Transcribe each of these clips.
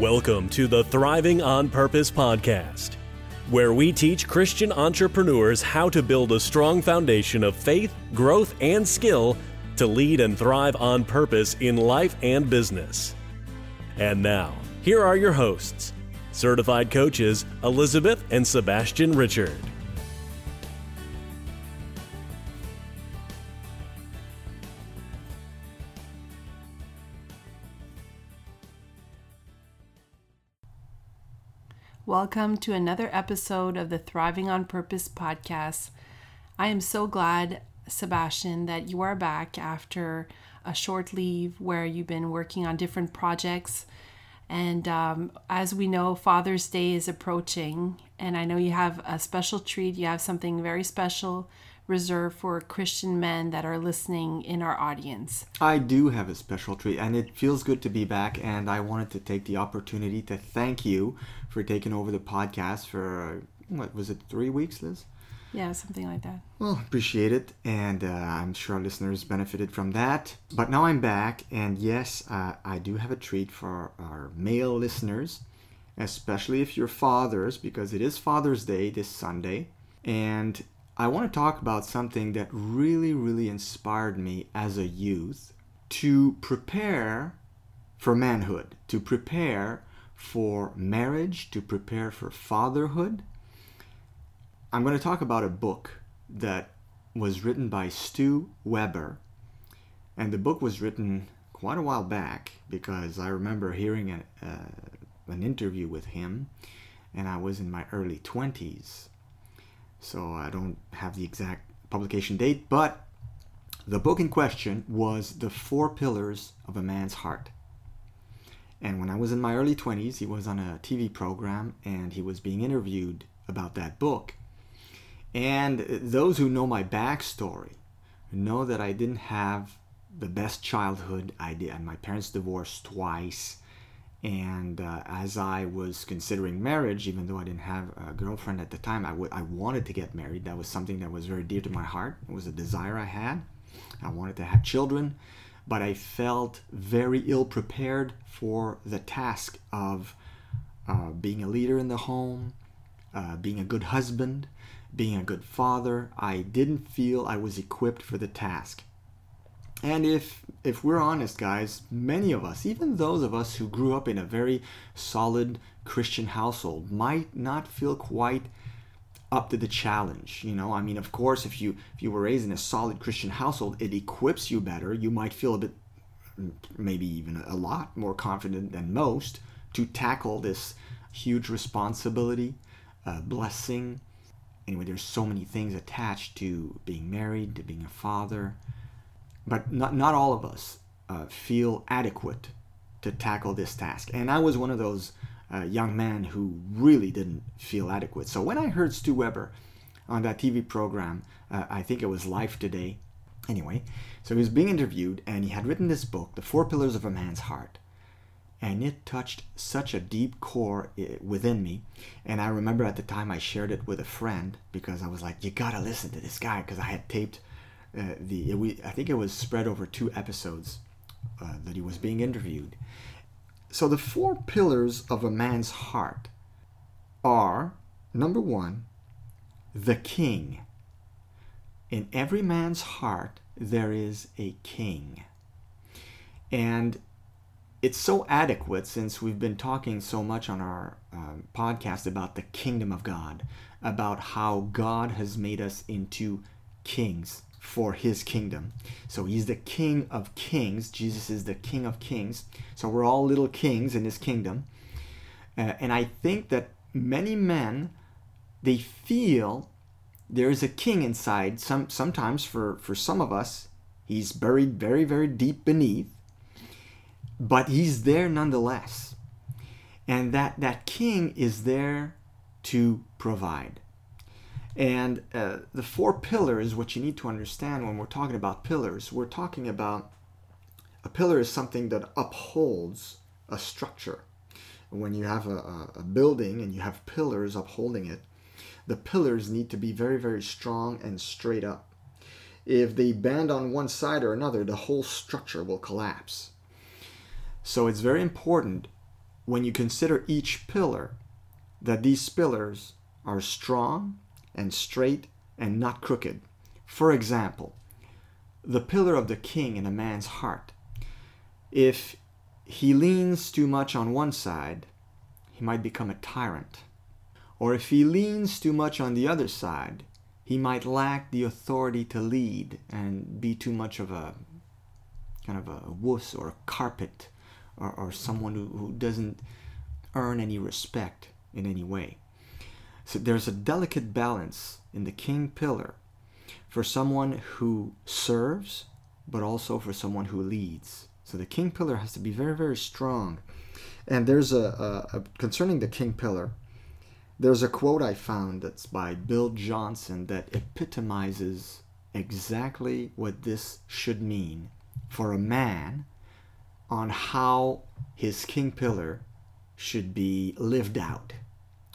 Welcome to the Thriving on Purpose podcast, where we teach Christian entrepreneurs how to build a strong foundation of faith, growth, and skill to lead and thrive on purpose in life and business. And now, here are your hosts, certified coaches Elizabeth and Sebastian Richard. Welcome to another episode of the Thriving on Purpose podcast. I am so glad, Sebastian, that you are back after a short leave where you've been working on different projects. And um, as we know, Father's Day is approaching, and I know you have a special treat. You have something very special reserved for Christian men that are listening in our audience. I do have a special treat, and it feels good to be back. And I wanted to take the opportunity to thank you for taking over the podcast for what was it, three weeks, Liz? Yeah, something like that. Well, appreciate it, and uh, I'm sure our listeners benefited from that. But now I'm back, and yes, uh, I do have a treat for our male listeners, especially if you're fathers, because it is Father's Day this Sunday. And I want to talk about something that really, really inspired me as a youth to prepare for manhood, to prepare for marriage, to prepare for fatherhood. I'm going to talk about a book that was written by Stu Weber. And the book was written quite a while back because I remember hearing uh, an interview with him, and I was in my early 20s. So I don't have the exact publication date, but the book in question was The Four Pillars of a Man's Heart. And when I was in my early 20s, he was on a TV program and he was being interviewed about that book. And those who know my backstory know that I didn't have the best childhood. I did. My parents divorced twice. And uh, as I was considering marriage, even though I didn't have a girlfriend at the time, I, w- I wanted to get married. That was something that was very dear to my heart. It was a desire I had. I wanted to have children but I felt very ill prepared for the task of uh, being a leader in the home, uh, being a good husband, being a good father. I didn't feel I was equipped for the task. And if if we're honest, guys, many of us, even those of us who grew up in a very solid Christian household, might not feel quite up to the challenge you know? I mean of course if you if you were raised in a solid christian household it equips you better. You might feel a bit maybe even a lot more confident than most to tackle this huge responsibility uh, blessing. Anyway there's so many things attached to being married to being a father but not not all of us uh, feel adequate to tackle this task and i was one of those uh, young men who really didn't feel adequate. So when I heard Stu Weber on that TV program, uh, I think it was Life Today, anyway, so he was being interviewed and he had written this book, The Four Pillars of a Man's Heart. And it touched such a deep core eh, within me. And I remember at the time I shared it with a friend because I was like, you gotta listen to this guy because I had taped uh, the, it, we, I think it was spread over two episodes uh, that he was being interviewed. So, the four pillars of a man's heart are number one, the king. In every man's heart, there is a king. And it's so adequate since we've been talking so much on our um, podcast about the kingdom of God, about how God has made us into kings for his kingdom. So he's the king of kings. Jesus is the king of kings. So we're all little kings in his kingdom. Uh, and I think that many men they feel there is a king inside. Some sometimes for for some of us, he's buried very very deep beneath, but he's there nonetheless. And that that king is there to provide. And uh, the four pillars, what you need to understand when we're talking about pillars, we're talking about a pillar is something that upholds a structure. When you have a, a building and you have pillars upholding it, the pillars need to be very, very strong and straight up. If they bend on one side or another, the whole structure will collapse. So it's very important when you consider each pillar, that these pillars are strong and straight and not crooked. For example, the pillar of the king in a man's heart. If he leans too much on one side, he might become a tyrant. Or if he leans too much on the other side, he might lack the authority to lead and be too much of a kind of a wuss or a carpet or, or someone who, who doesn't earn any respect in any way. So there's a delicate balance in the king pillar for someone who serves, but also for someone who leads. So the king pillar has to be very, very strong. And there's a, a, a concerning the king pillar. There's a quote I found that's by Bill Johnson that epitomizes exactly what this should mean for a man on how his king pillar should be lived out.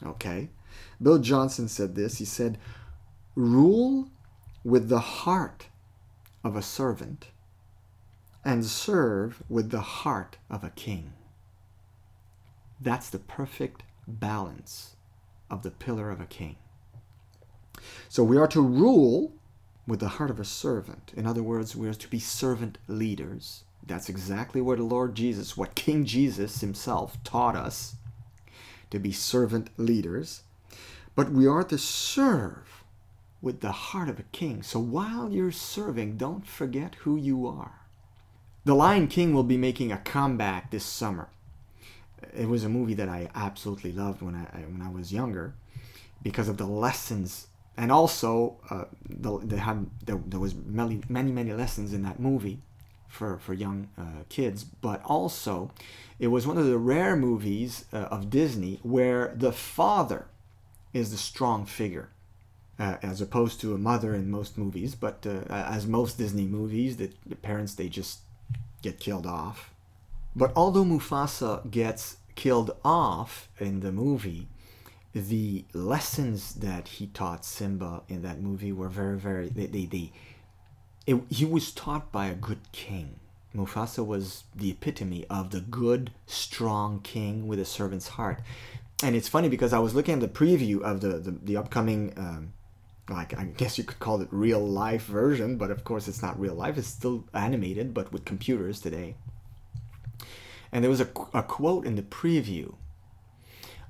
Okay? Bill Johnson said this. He said, Rule with the heart of a servant and serve with the heart of a king. That's the perfect balance of the pillar of a king. So we are to rule with the heart of a servant. In other words, we are to be servant leaders. That's exactly what the Lord Jesus, what King Jesus himself taught us to be servant leaders. But we are to serve with the heart of a king. So while you're serving, don't forget who you are. The Lion King will be making a comeback this summer. It was a movie that I absolutely loved when I when I was younger because of the lessons and also uh, the, they had there, there was many many many lessons in that movie for for young uh, kids but also it was one of the rare movies uh, of Disney where the father is the strong figure uh, as opposed to a mother in most movies but uh, as most Disney movies the, the parents they just get killed off but although Mufasa gets killed off in the movie the lessons that he taught Simba in that movie were very, very. They, they, they it, he was taught by a good king. Mufasa was the epitome of the good, strong king with a servant's heart. And it's funny because I was looking at the preview of the the, the upcoming, um, like I guess you could call it real life version, but of course it's not real life. It's still animated, but with computers today. And there was a, a quote in the preview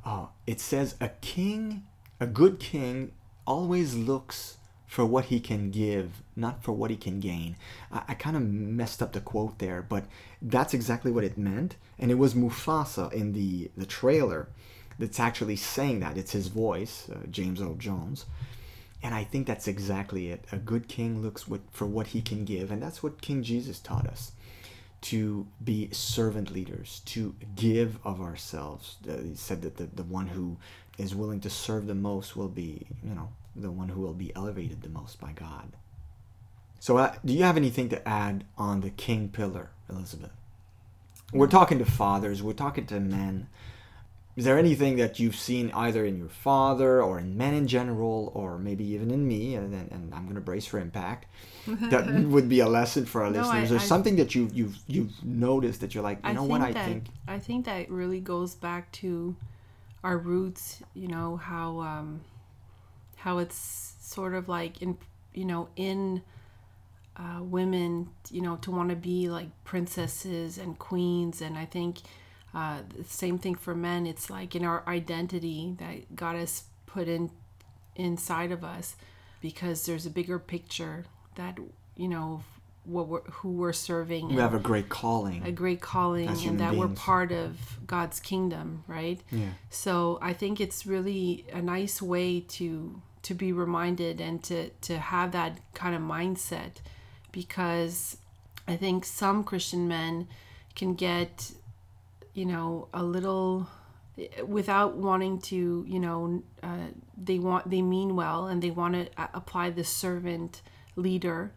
uh, it says a king, a good king, always looks for what he can give, not for what he can gain. I, I kind of messed up the quote there, but that's exactly what it meant. And it was Mufasa in the, the trailer that's actually saying that. It's his voice, uh, James Earl Jones. And I think that's exactly it. A good king looks for what he can give, and that's what King Jesus taught us to be servant leaders, to give of ourselves. Uh, he said that the, the one who is willing to serve the most will be, you know, the one who will be elevated the most by God. So, uh, do you have anything to add on the king pillar, Elizabeth? We're talking to fathers, we're talking to men. Is there anything that you've seen either in your father or in men in general, or maybe even in me, and, and I'm going to brace for impact, that would be a lesson for our no, listeners? I, or I, something that you you've you've noticed that you're like, you I know what, I that, think. I think that really goes back to our roots. You know how um, how it's sort of like in you know in uh, women, you know, to want to be like princesses and queens, and I think uh, the same thing for men. It's like in our identity that God has put in inside of us, because there's a bigger picture that you know what we're, who we're serving. We have a great calling. A great calling, and that beings. we're part of God's kingdom, right? Yeah. So I think it's really a nice way to to be reminded and to to have that kind of mindset, because I think some Christian men can get you know a little without wanting to you know uh, they want they mean well and they want to apply the servant leader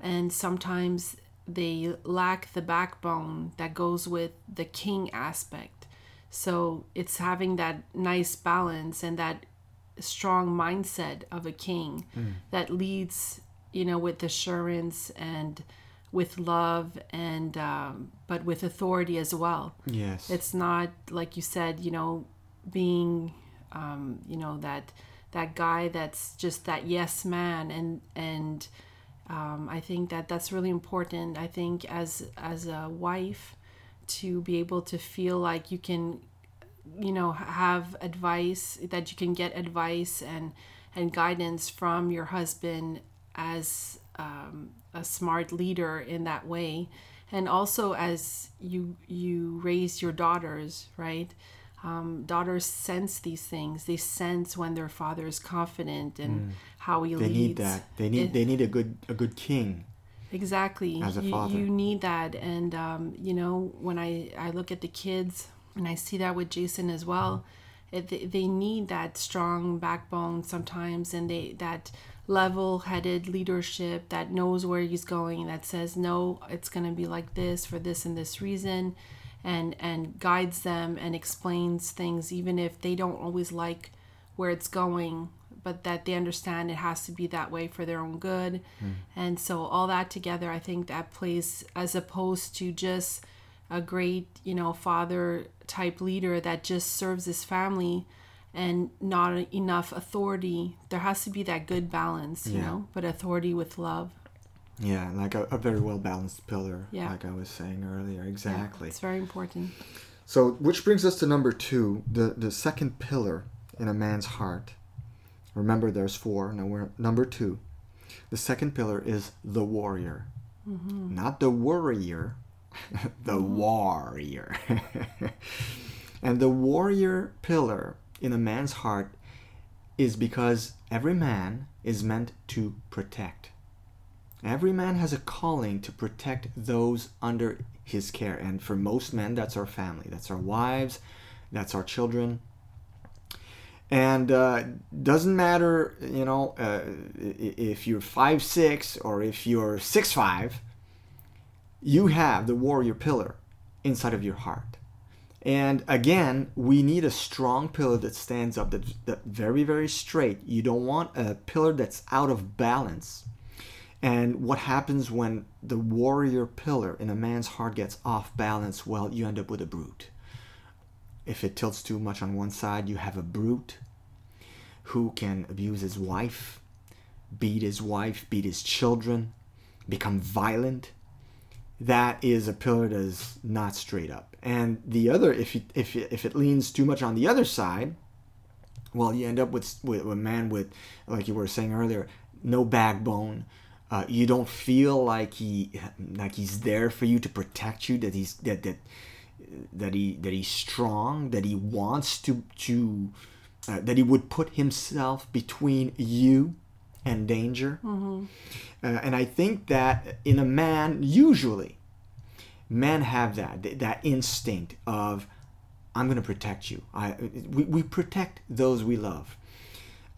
and sometimes they lack the backbone that goes with the king aspect so it's having that nice balance and that strong mindset of a king mm. that leads you know with assurance and with love and um, but with authority as well. Yes. It's not like you said, you know, being um, you know that that guy that's just that yes man and and um, I think that that's really important. I think as as a wife to be able to feel like you can you know have advice that you can get advice and and guidance from your husband as um, a smart leader in that way and also as you you raise your daughters right um, daughters sense these things they sense when their father is confident and how he Mm. they leads need that. They need It- they need a good a good king. exactly As a you, father. you need that and um, you know when i i look at the kids and i see that with jason as well it, they, they need that strong backbone sometimes and they that level-headed leadership that knows where he's going that says no it's going to be like this for this and this reason and and guides them and explains things even if they don't always like where it's going but that they understand it has to be that way for their own good. Hmm. And so all that together i think that plays as opposed to just a great you know father type leader that just serves his family and not enough authority there has to be that good balance you Yeah. know but authority with love Yeah, like a, a very well balanced pillar, Yeah. like I was saying earlier. Yeah, Exactly. it's very important So, which brings us to number two, the the second pillar in a man's heart. Remember, there's four. Now we're number two. The second pillar is the warrior, mm-hmm. not the worrier, the mm-hmm. warrior. and the warrior pillar in a man's heart is because every man is meant to protect. Every man has a calling to protect those under his care. And for most men, that's our family, that's our wives, that's our children. And uh, doesn't matter, you know, uh, if you're five six or if you're six five, you have the warrior pillar inside of your heart. And again, we need a strong pillar that stands up, that's, that very, very straight. You don't want a pillar that's out of balance. And what happens when the warrior pillar in a man's heart gets off balance? Well, you end up with a brute. If it tilts too much on one side, you have a brute who can abuse his wife, beat his wife, beat his children, become violent. That is a pillar that is not straight up. And the other, if it, if it, if it leans too much on the other side, well, you end up with, with a man with, like you were saying earlier, no backbone. Uh, you don't feel like he like he's there for you to protect you. That he's that that that he that he's strong. That he wants to to uh, that he would put himself between you and danger. Uh, and I think that in a man, usually, men have that that instinct of I'm going to protect you. I we, we protect those we love,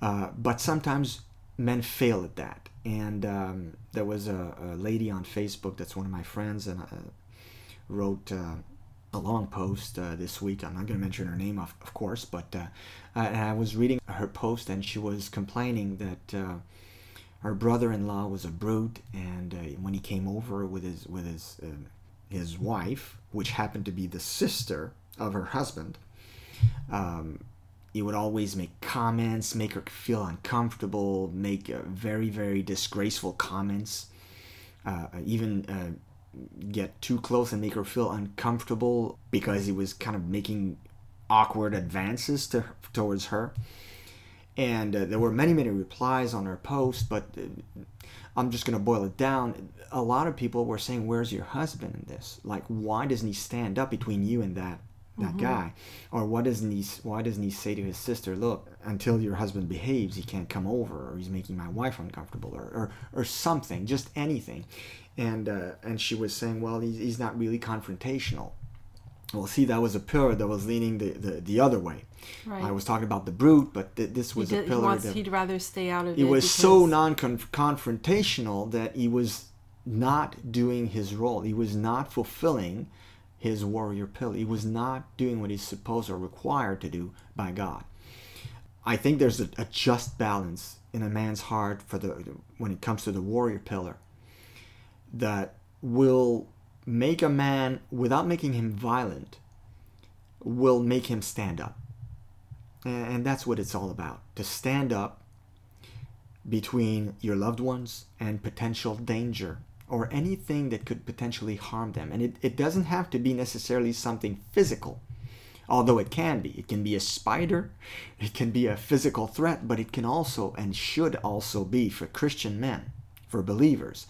uh, but sometimes men fail at that. And um, there was a, a lady on Facebook that's one of my friends, and uh, wrote uh, a long post uh, this week. I'm not going to mention her name, of, of course, but uh, and I was reading her post, and she was complaining that uh, her brother-in-law was a brute, and when he came over with his with his uh, his wife, which happened to be the sister of her husband, um, he would always make comments, make her feel uncomfortable, make uh, very very disgraceful comments, uh, even uh, get too close and make her feel uncomfortable because he was kind of making awkward advances to, towards her. And uh, there were many, many replies on her post, but uh, I'm just going to boil it down. A lot of people were saying, Where's your husband in this? Like, why doesn't he stand up between you and that? That guy, or what doesn't he? Why doesn't he say to his sister, "Look, until your husband behaves, he can't come over, or he's making my wife uncomfortable, or or, or something, just anything." And uh, and she was saying, "Well, he's, he's not really confrontational." Well, see, that was a pillar that was leaning the, the, the other way. Right. I was talking about the brute, but th- this he, was did, a he pillar wants that he'd rather stay out of it it was so non-confrontational that he was not doing his role. He was not fulfilling his warrior pillar. He was not doing what he's supposed or required to do by God. I think there's a, a just balance in a man's heart for the when it comes to the warrior pillar. That will make a man without making him violent will make him stand up. And that's what it's all about to stand up between your loved ones and potential danger or anything that could potentially harm them. And it, it doesn't have to be necessarily something physical although it can be. It can be a spider, it can be a physical threat, but it can also and should also be for Christian men, for believers,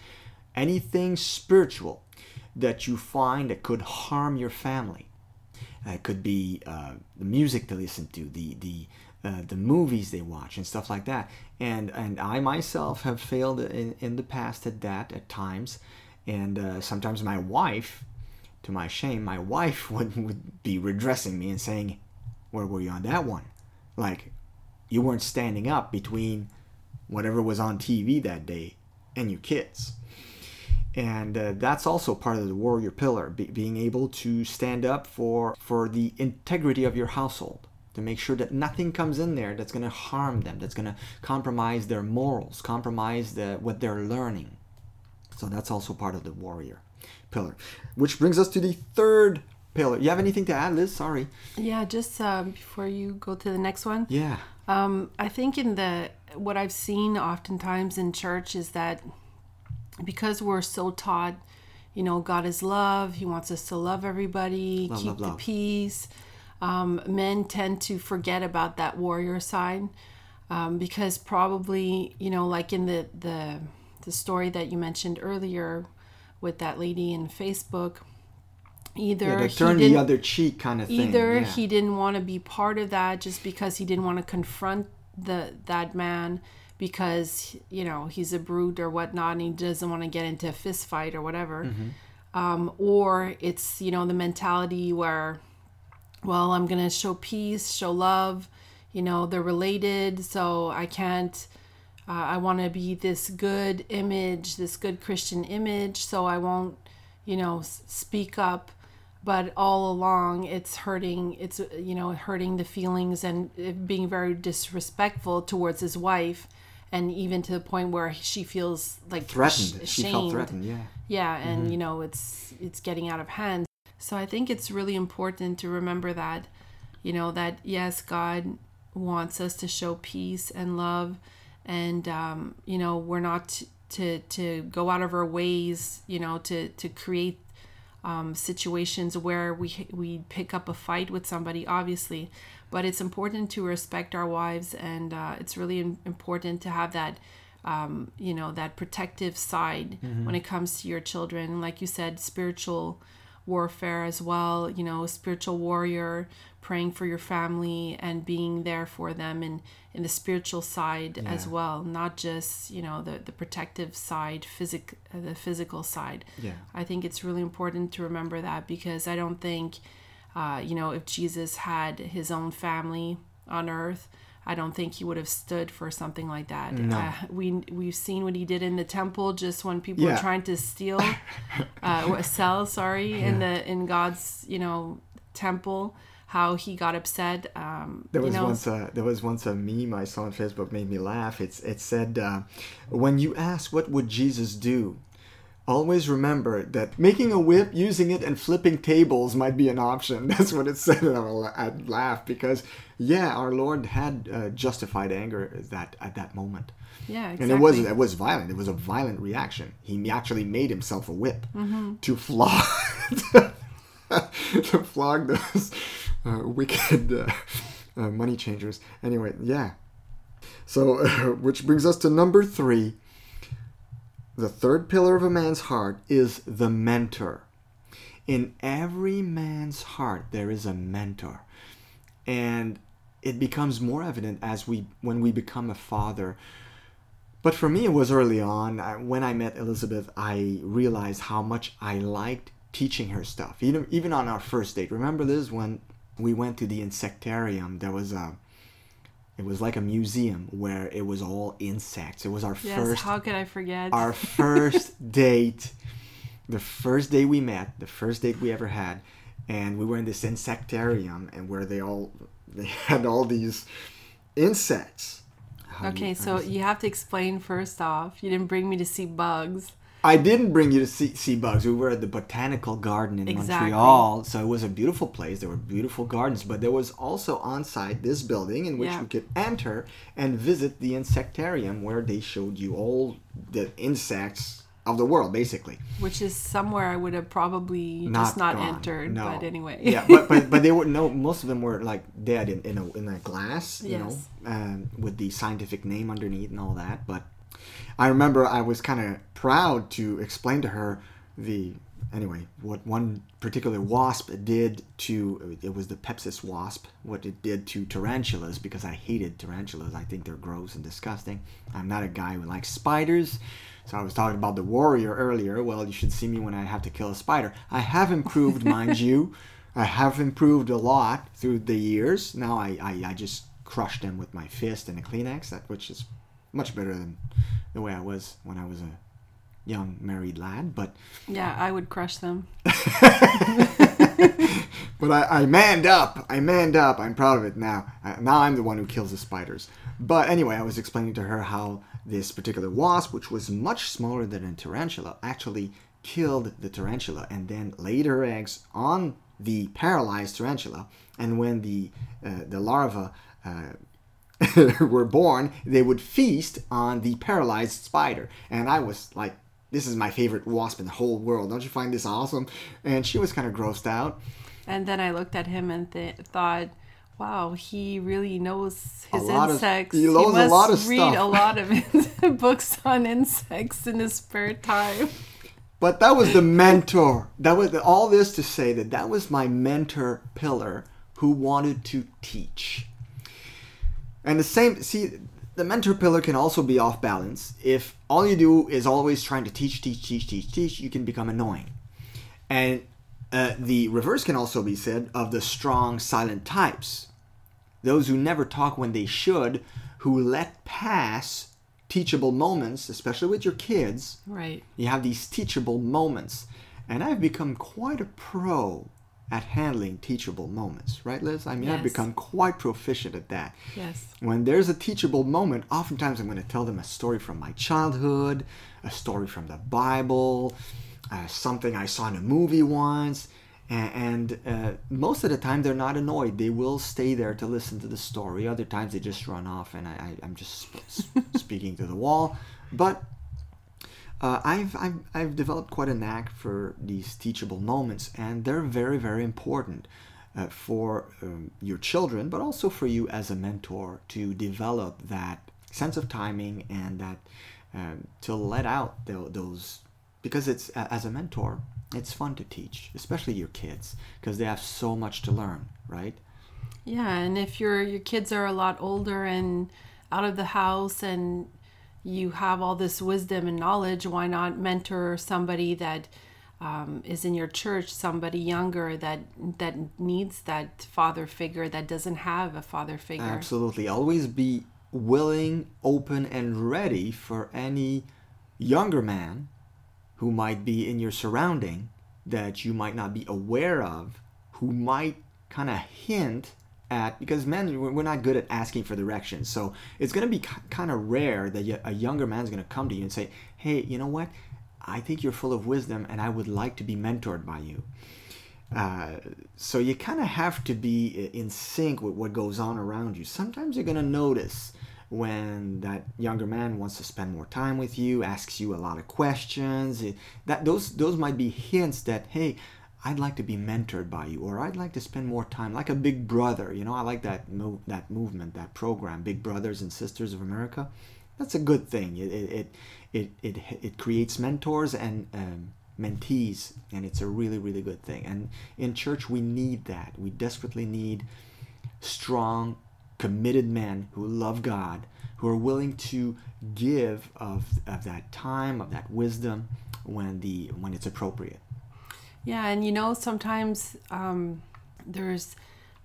anything spiritual that you find that could harm your family. Uh, it could be uh, the music they listen to, the the uh, the movies they watch, and stuff like that. And and I myself have failed in, in the past at that at times, and uh, sometimes my wife to my shame, my wife would, would be redressing me and saying, Where were you on that one? Like, you weren't standing up between whatever was on TV that day and your kids. And uh, that's also part of the warrior pillar, be, being able to stand up for, for the integrity of your household, to make sure that nothing comes in there that's going to harm them, that's going to compromise their morals, compromise the, what they're learning. So that's also part of the warrior pillar. Which brings us to the third pillar. You have anything to add, Liz? Sorry. Yeah, just uh, before you go to the next one. Yeah. Um, I think in the what I've seen oftentimes in church is that because we're so taught, you know, God is love. He wants us to love everybody, love, keep love, the love. peace. Um, men tend to forget about that warrior side um, because probably, you know, like in the the the story that you mentioned earlier with that lady in Facebook. Either yeah, turn the other cheek kind of thing. either yeah. he didn't want to be part of that just because he didn't want to confront the that man because you know he's a brute or whatnot and he doesn't want to get into a fist fight or whatever. Mm-hmm. um, or it's you know the mentality where well i'm gonna show peace show love you know they're related so i can't uh, i want to be this good image this good christian image so i won't you know speak up. But all along it's hurting it's you know hurting the feelings and being very disrespectful towards his wife and even to the point where she feels like threatened. sh- She felt threatened. Yeah. yeah and you know it's it's getting out of hand so i think it's really important to remember that you know that yes god wants us to show peace and love and um, you know we're not to to go out of our ways you know to to create um, situations where we we pick up a fight with somebody obviously but it's important to respect our wives and uh, it's really important to have that um, you know that protective side when it comes to your children. Like you said spiritual warfare as well you know spiritual warrior praying for your family and being there for them in in the spiritual side as well not just you know the the protective side physic the physical side. Yeah. I think it's really important to remember that because I don't think, uh, you know, if Jesus had his own family on earth, I don't think he would have stood for something like that. No. Uh, we we've seen what he did in the temple just when people Yeah. were trying to steal, uh, sell, sorry, in the in God's you know temple. How he got upset. Um, There you was know, once a there was once a meme I saw on Facebook made me laugh. It's it said uh, when you ask what would Jesus do, always remember that making a whip, using it, and flipping tables might be an option. That's what it said, and I la- I'd laugh because yeah, our Lord had uh, justified anger at that at that moment, yeah, exactly. and it was it was violent. It was a violent reaction. He actually made himself a whip Mm-hmm. to flog to flog those uh, wicked uh, uh, money changers. Anyway, yeah. So, which brings us to number three. The third pillar of a man's heart is the mentor. In every man's heart, there is a mentor, and it becomes more evident as we when we become a father. But for me, it was early on. When I met Elizabeth, I realized how much I liked teaching her stuff. Even even on our first date. Remember this when we went to the insectarium? There was a. It was like a museum where it was all insects. It was our Yes, first how could I forget? our first date, the first day we met, the first date we ever had, and we were in this insectarium, and where they all they had all these insects. How okay, you- so you have to explain first off. You didn't bring me to see bugs. I didn't bring you to see, see bugs. We were at the botanical garden in Exactly. Montreal, so it was a beautiful place. There were beautiful gardens, but there was also on site this building in which Yeah. you could enter and visit the insectarium, where they showed you all the insects of the world, basically. Which is somewhere I would have probably Not just not gone. entered. No. But anyway. yeah, but, but but they were no. Most of them were like dead in in a, in a glass, you Yes. know, um, with the scientific name underneath and all that. But I remember I was kind of proud to explain to her the anyway what one particular wasp did to it was the Pepsis wasp what it did to tarantulas because I hated tarantulas. I think they're gross and disgusting. I'm not a guy who likes spiders. So I was talking about the warrior earlier. Well, you should see me when I have to kill a spider. I have improved, mind you. I have improved a lot through the years. Now I, I, I just crush them with my fist and a Kleenex, that which is much better than the way I was when I was a young married lad. But Yeah, I would crush them. but I, I manned up. I manned up. I'm proud of it now. Uh, now I'm the one who kills the spiders. But anyway, I was explaining to her how this particular wasp, which was much smaller than a tarantula, actually killed the tarantula and then laid her eggs on the paralyzed tarantula. And when the uh, the larva uh, were born, they would feast on the paralyzed spider. And I was like, this is my favorite wasp in the whole world. Don't you find this awesome? And she was kind of grossed out. And then I looked at him and th- thought, wow, he really knows his lot of- insects. he knows a must lot of read stuff. a lot of books on insects in his spare time. But that was the mentor. That was all this to say that that was my mentor pillar who wanted to teach. And the same, see, the mentor pillar can also be off balance. If all you do is always trying to teach, teach, teach, teach, teach, you can become annoying. And uh, the reverse can also be said of the strong, silent types. Those who never talk when they should, who let pass teachable moments, especially with your kids, Right. you have these teachable moments. And I've become quite a pro at handling teachable moments, right, Liz? I mean, I've become quite proficient at that. Yes. When there's a teachable moment, oftentimes I'm going to tell them a story from my childhood, a story from the Bible, uh, something I saw in a movie once. And uh, most of the time, they're not annoyed. They will stay there to listen to the story. Other times, they just run off, and I, I, I'm just sp- speaking to the wall. But uh, I've, I've, I've developed quite a knack for these teachable moments, and they're very, very important uh, for um, your children, but also for you as a mentor to develop that sense of timing and that um, to let out tho- those. Because it's as a mentor, it's fun to teach, especially your kids, because they have so much to learn, right? Yeah, and if your your kids are a lot older and out of the house and you have all this wisdom and knowledge, why not mentor somebody that um, is in your church, somebody younger that that needs that father figure that doesn't have a father figure. Absolutely. Always be willing, open, and ready for any younger man who might be in your surrounding that you might not be aware of, who might kind of hint at, because men, we're not good at asking for directions. So it's going to be kind of rare that a younger man's going to come to you and say, hey, you know what? I think you're full of wisdom and I would like to be mentored by you. Uh, so you kind of have to be in sync with what goes on around you. Sometimes you're going to notice when that younger man wants to spend more time with you, asks you a lot of questions. That those those might be hints that hey, I'd like to be mentored by you, or I'd like to spend more time, like a big brother. You know, I like that that movement, that program, Big Brothers and Sisters of America. That's a good thing. It it it it, it, it creates mentors and um, mentees, and it's a really really good thing. And in church, we need that. We desperately need strong, committed men who love God, who are willing to give of, of that time, of that wisdom when the when it's appropriate. Yeah, and you know sometimes um, there's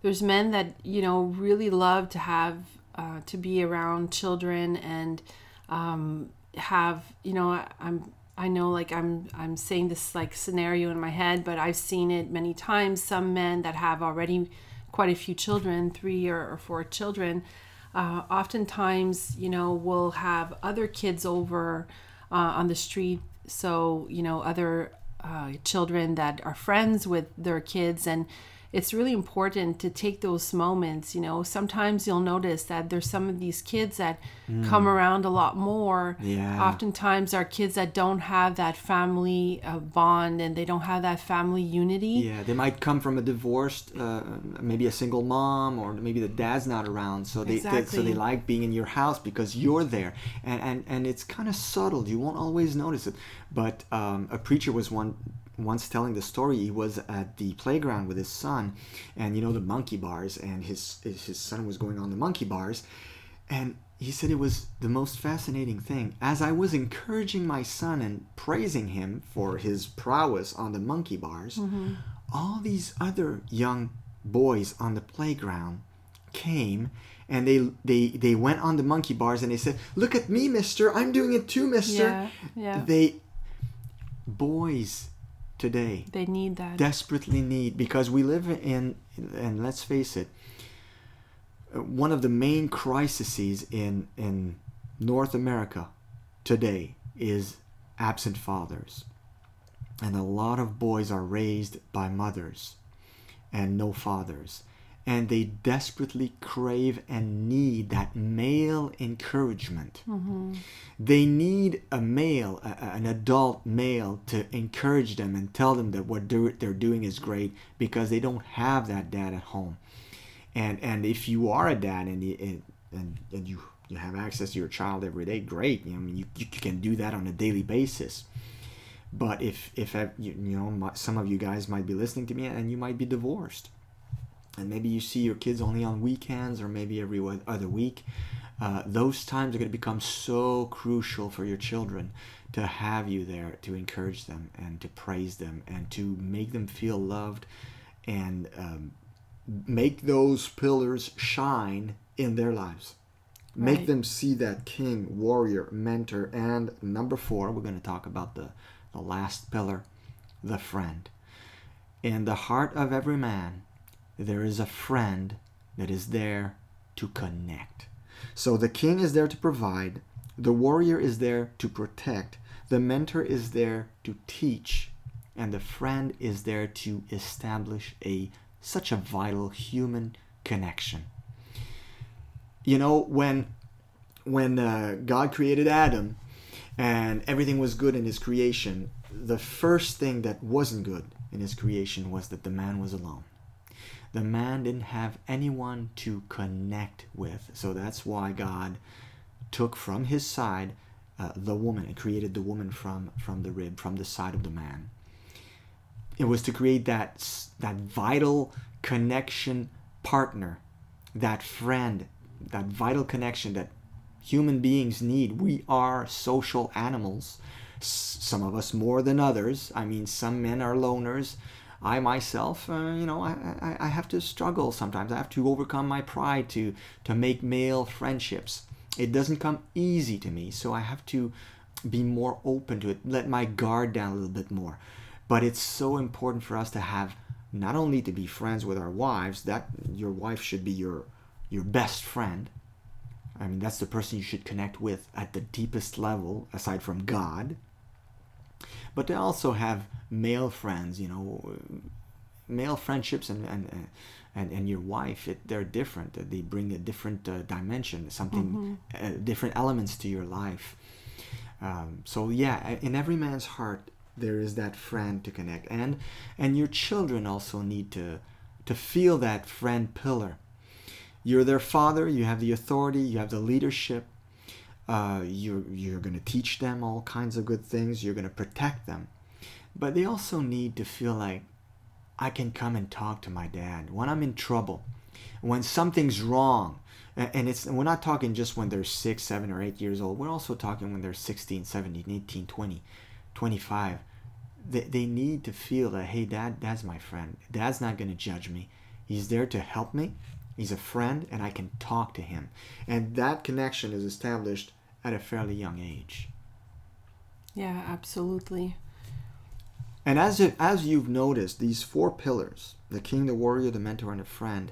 there's men that you know really love to have uh, to be around children and um, have you know I, I'm I know like I'm I'm saying this like scenario in my head, but I've seen it many times. Some men that have already quite a few children, three or, or four children, uh, oftentimes you know will have other kids over uh, on the street so you know other uh, children that are friends with their kids and it's really important to take those moments you know. Sometimes you'll notice that there's some of these kids that mm. come around a lot more. Yeah. oftentimes are kids that don't have that family uh, bond and they don't have that family unity. Yeah they might come from a divorced uh, maybe a single mom or maybe the dad's not around. So they, exactly. they so they like being in your house because you're there. And and, and it's kind of subtle. You won't always notice it. But um, a preacher was one once telling the story he was at the playground with his son and you know the monkey bars and his his son was going on the monkey bars and he said it was the most fascinating thing as i was encouraging my son and praising him for his prowess on the monkey bars mm-hmm. all these other young boys on the playground came and they they they went on the monkey bars and they said look at me mister i'm doing it too mister yeah, yeah. they boys today. They need that. Desperately need because we live in and let's face it, uh, one of the main crises in in North America today is absent fathers. And a lot of boys are raised by mothers and no fathers and they desperately crave and need that male encouragement. Mm-hmm. They need a male, a, an adult male, to encourage them and tell them that what they're, they're doing is great because they don't have that dad at home. And and if you are a dad and you, and and you you have access to your child every day, great. You know, I mean, you, you can do that on a daily basis. But if if you, you know some of you guys might be listening to me and you might be divorced and maybe you see your kids only on weekends or maybe every other week, uh, those times are going to become so crucial for your children to have you there to encourage them and to praise them and to make them feel loved and um, make those pillars shine in their lives. Right. Make them see that king, warrior, mentor, and number four, we're going to talk about the, the last pillar, the friend. In the heart of every man, there is a friend that is there to connect. So the king is there to provide, the warrior is there to protect, the mentor is there to teach, and the friend is there to establish a such a vital human connection. You know, when when uh, God created Adam and everything was good in his creation, the first thing that wasn't good in his creation was that the man was alone the man didn't have anyone to connect with. So that's why God took from his side uh, the woman and created the woman from from the rib, from the side of the man. It was to create that that vital connection partner, that friend, that vital connection that human beings need. We are social animals. Some of us more than others. I mean, some men are loners, I myself, uh, you know, I, I, I have to struggle sometimes. I have to overcome my pride to to make male friendships. It doesn't come easy to me, so I have to be more open to it, let my guard down a little bit more. But it's so important for us to have not only to be friends with our wives, that your wife should be your your best friend. I mean, that's the person you should connect with at the deepest level, aside from God but they also have male friends you know male friendships and and and, and your wife it, they're different they bring a different uh, dimension something mm-hmm. uh, different elements to your life um, so yeah in every man's heart there is that friend to connect and and your children also need to to feel that friend pillar you're their father you have the authority you have the leadership uh, you're you're going to teach them all kinds of good things. You're going to protect them, but they also need to feel like I can come and talk to my dad when I'm in trouble, when something's wrong. And it's we're not talking just when they're six, seven, or eight years old. We're also talking when they're 16, 17, 18, 20, 25. They, they need to feel that, hey, dad, dad's my friend. Dad's not going to judge me. He's there to help me. He's a friend, and I can talk to him. And that connection is established at a fairly young age. Yeah, absolutely. And as it, as you've noticed, these four pillars the king, the warrior, the mentor, and the friend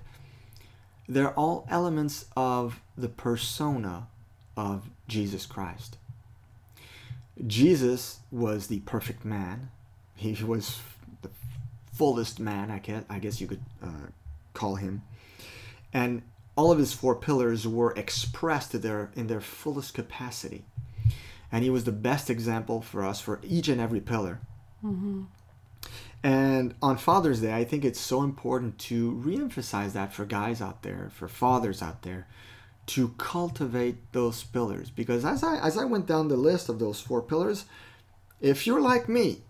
they're all elements of the persona of Jesus Christ. Jesus was the perfect man. He was the fullest man, I guess, I guess you could uh, call him. And all of his four pillars were expressed their, in their fullest capacity. And he was the best example for us for each and every pillar. Mm-hmm. And on Father's Day, I think it's so important to reemphasize that for guys out there, for fathers out there, to cultivate those pillars. Because as I as I went down the list of those four pillars, if you're like me,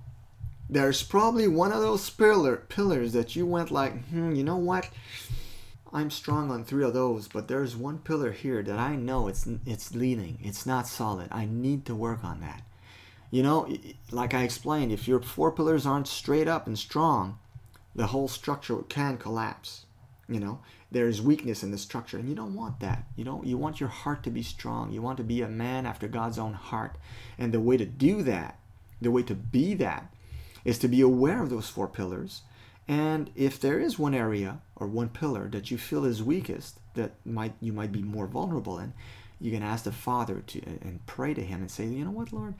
there's probably one of those pillar pillars that you went like, hmm, you know what? I'm strong on three of those, but there's one pillar here that I know it's it's leaning, it's not solid. I need to work on that. You know, like I explained, if your four pillars aren't straight up and strong, the whole structure can collapse. You know, there's weakness in the structure, and you don't want that. You know, you want your heart to be strong. You want to be a man after God's own heart. And the way to do that, the way to be that, is to be aware of those four pillars. And if there is one area or one pillar that you feel is weakest, that might you might be more vulnerable in, you can ask the Father to and pray to Him and say, you know what, Lord,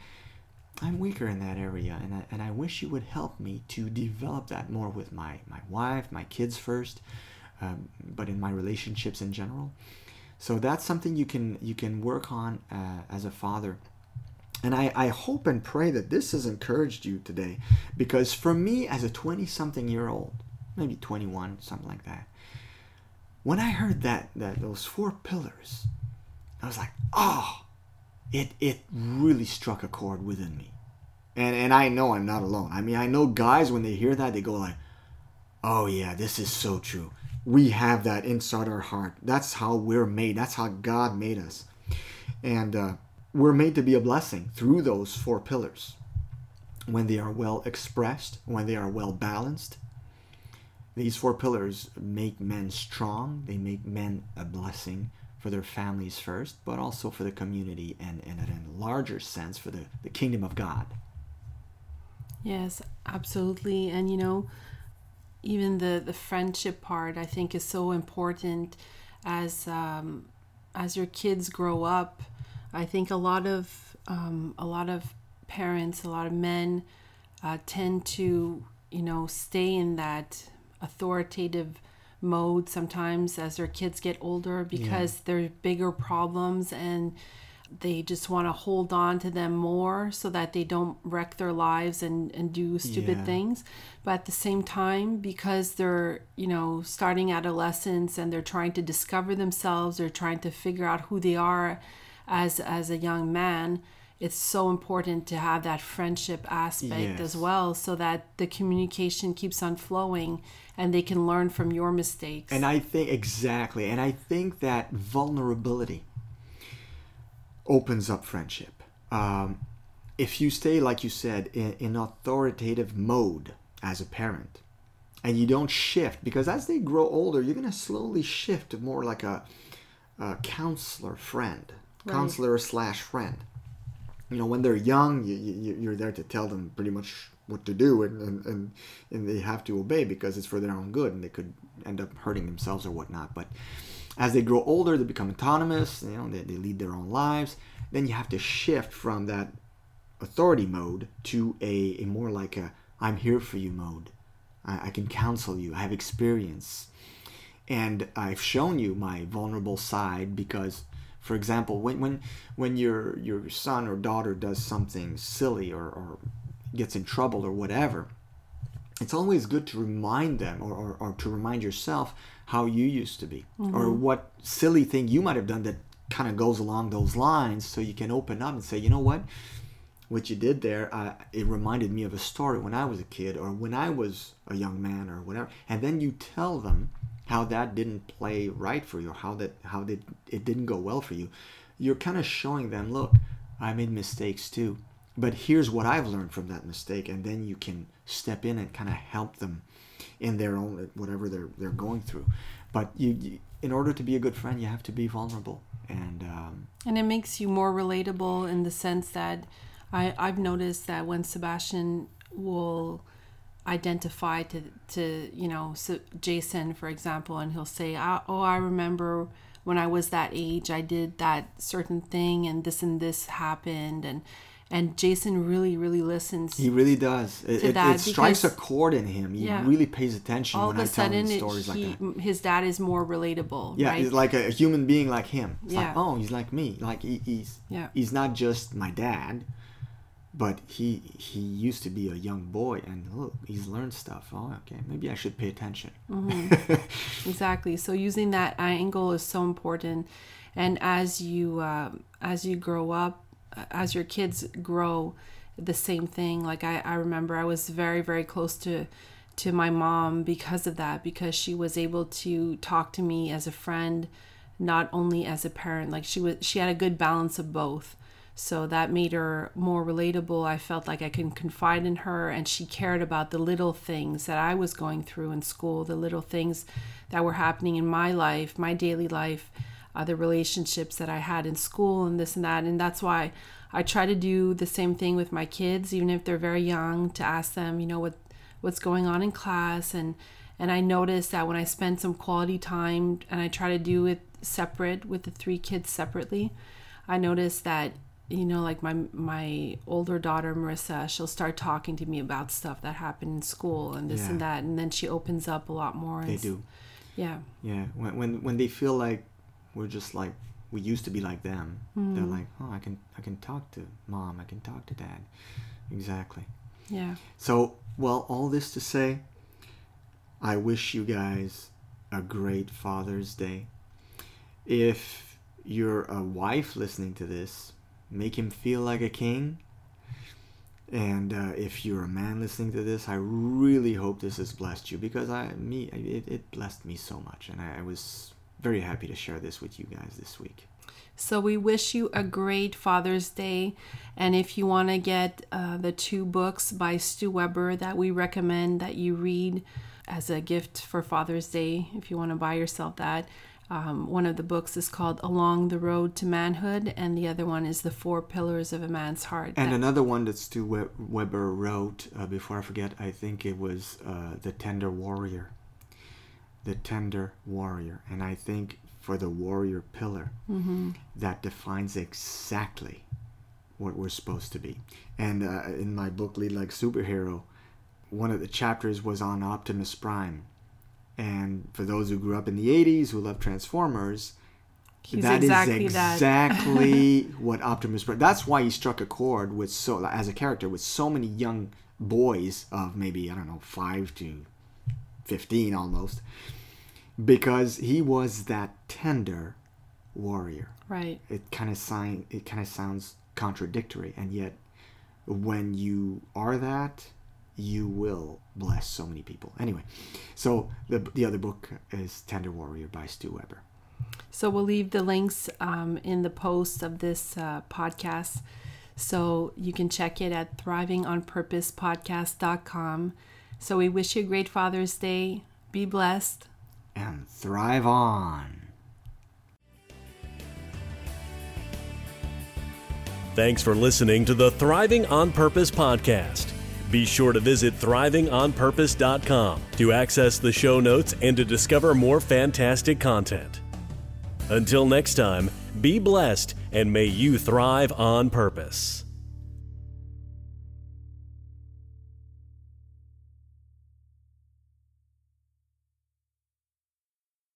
I'm weaker in that area, and I, and I wish you would help me to develop that more with my, my wife, my kids first, um, but in my relationships in general. So that's something you can you can work on uh, as a father. And I, I hope and pray that this has encouraged you today, because for me, as a 20 something year old, maybe 21, something like that, when I heard that, that those four pillars, I was like, oh, it it really struck a chord within me. And and I know I'm not alone. I mean, I know guys when they hear that they go like, "Oh yeah, this is so true." We have that inside our heart. That's how we're made. That's how God made us. And uh, we're made to be a blessing through those four pillars. When they are well expressed, when they are well balanced, these four pillars make men strong. They make men a blessing for their families first, but also for the community and, and in a larger sense for the, the kingdom of God. Yes, absolutely. And you know, even the, the friendship part I think is so important as um, as your kids grow up. I think a lot of um, a lot of parents, a lot of men uh, tend to you know stay in that authoritative mode sometimes as their kids get older because yeah. there's bigger problems and they just want to hold on to them more so that they don't wreck their lives and, and do stupid yeah. things. But at the same time, because they're, you know, starting adolescence and they're trying to discover themselves, they're trying to figure out who they are as as a young man, it's so important to have that friendship aspect yes. as well so that the communication keeps on flowing and they can learn from your mistakes. And I think exactly, and I think that vulnerability opens up friendship. Um, if you stay, like you said, in, in authoritative mode as a parent, and you don't shift, because as they grow older, you're going to slowly shift to more like a, a counselor friend, right. counselor slash friend. You know when they're young you, you, you're there to tell them pretty much what to do and, and, and, and they have to obey because it's for their own good and they could end up hurting themselves or whatnot. But as they grow older they become autonomous you know they, they lead their own lives. Then you have to shift from that authority mode to a, a more like a i'm here for you mode. I, I can counsel you. I have experience. And i've shown you my vulnerable side because for example, when when when your your son or daughter does something silly or, or gets in trouble or whatever, it's always good to remind them or, or, or to remind yourself how you used to be mm-hmm. or what silly thing you might have done that kind of goes along those lines so you can open up and say, you know what? What you did there, uh, it reminded me of a story when I was a kid or when I was a young man or whatever. And then you tell them how that didn't play right for you how that how that it didn't go well for you you're kind of showing them look i made mistakes too but here's what i've learned from that mistake and then you can step in and kind of help them in their own whatever they're they're going through. But you, you in order to be a good friend you have to be vulnerable and um, and it makes you more relatable in the sense that I, I've noticed that when Sebastian will identify to to you know so Jason for example and he'll say ah, oh I remember when I was that age I did that certain thing and this and this happened and and Jason really, really listens. He really does. It, it, it strikes a chord in him. He Yeah. really pays attention All when of I a tell him sudden, it, stories like he, that. his dad is more relatable. Yeah, right? he's like a, human being like him. It's like, Yeah. oh, he's like me. Like he, he's Yeah. he's not just my dad, but he he used to be a young boy, and look, he's learned stuff. Oh, okay, maybe I should pay attention. Exactly. So using that angle is so important, and as you um, as you grow up, as your kids grow, the same thing. Like I, I remember I was very very close to to my mom because of that because she was able to talk to me as a friend, not only as a parent. Like she was she had a good balance of both. So that made her more relatable. I felt like I could confide in her, and she cared about the little things that I was going through in school, the little things that were happening in my life, my daily life, uh, the relationships that I had in school, and this and that. And that's why I try to do the same thing with my kids, even if they're very young, to ask them, you know, what what's going on in class, and and I notice that when I spend some quality time, and I try to do it separate with the three kids separately, I notice that you know like my my older daughter Marissa she'll start talking to me about stuff that happened in school and this and that and then she opens up a lot more They do. yeah Yeah, when when when they feel like we're just like we used to be like them, they're hmm. like, oh, I can I can talk to mom, I can talk to dad. Exactly. yeah So, well, all this to say, I wish you guys a great Father's Day. If you're a wife listening to this, make him feel like a king. And uh, if you're a man listening to this, I really hope this has blessed you because I, me, it, it blessed me so much, and I, I was very happy to share this with you guys this week. So we wish you a great Father's Day. And if you want to get uh, the two books by Stu Weber that we recommend that you read as a gift for Father's Day, if you want to buy yourself that, um, one of the books is called Along the Road to Manhood, and the other one is The Four Pillars of a Man's Heart. And That- another one that Stu We- Weber wrote, uh, before I forget, I think it was uh, The Tender Warrior. The Tender Warrior. And I think for the warrior pillar, that defines exactly what we're supposed to be. And uh, in my book, Lead Like Superhero, one of the chapters was on Optimus Prime. And for those who grew up in the 80s who love Transformers, He's that is exactly that. exactly what Optimus Prime. That's why he struck a chord with so as a character with so many young boys of maybe I don't know five to fifteen almost, because he was that tender warrior. right. It kind of sign. It kind of sounds contradictory, and yet when you are that, you will bless so many people. Anyway, so the the other book is Tender Warrior by Stu Weber. So we'll leave the links um, in the post of this uh, podcast. So you can check it at thrivingonpurposepodcast.com. So we wish you a great Father's Day. Be blessed. and thrive on. Thanks for listening to the Thriving on Purpose podcast. Be sure to visit thrivingonpurpose.com to access the show notes and to discover more fantastic content. Until next time, be blessed and may you thrive on purpose.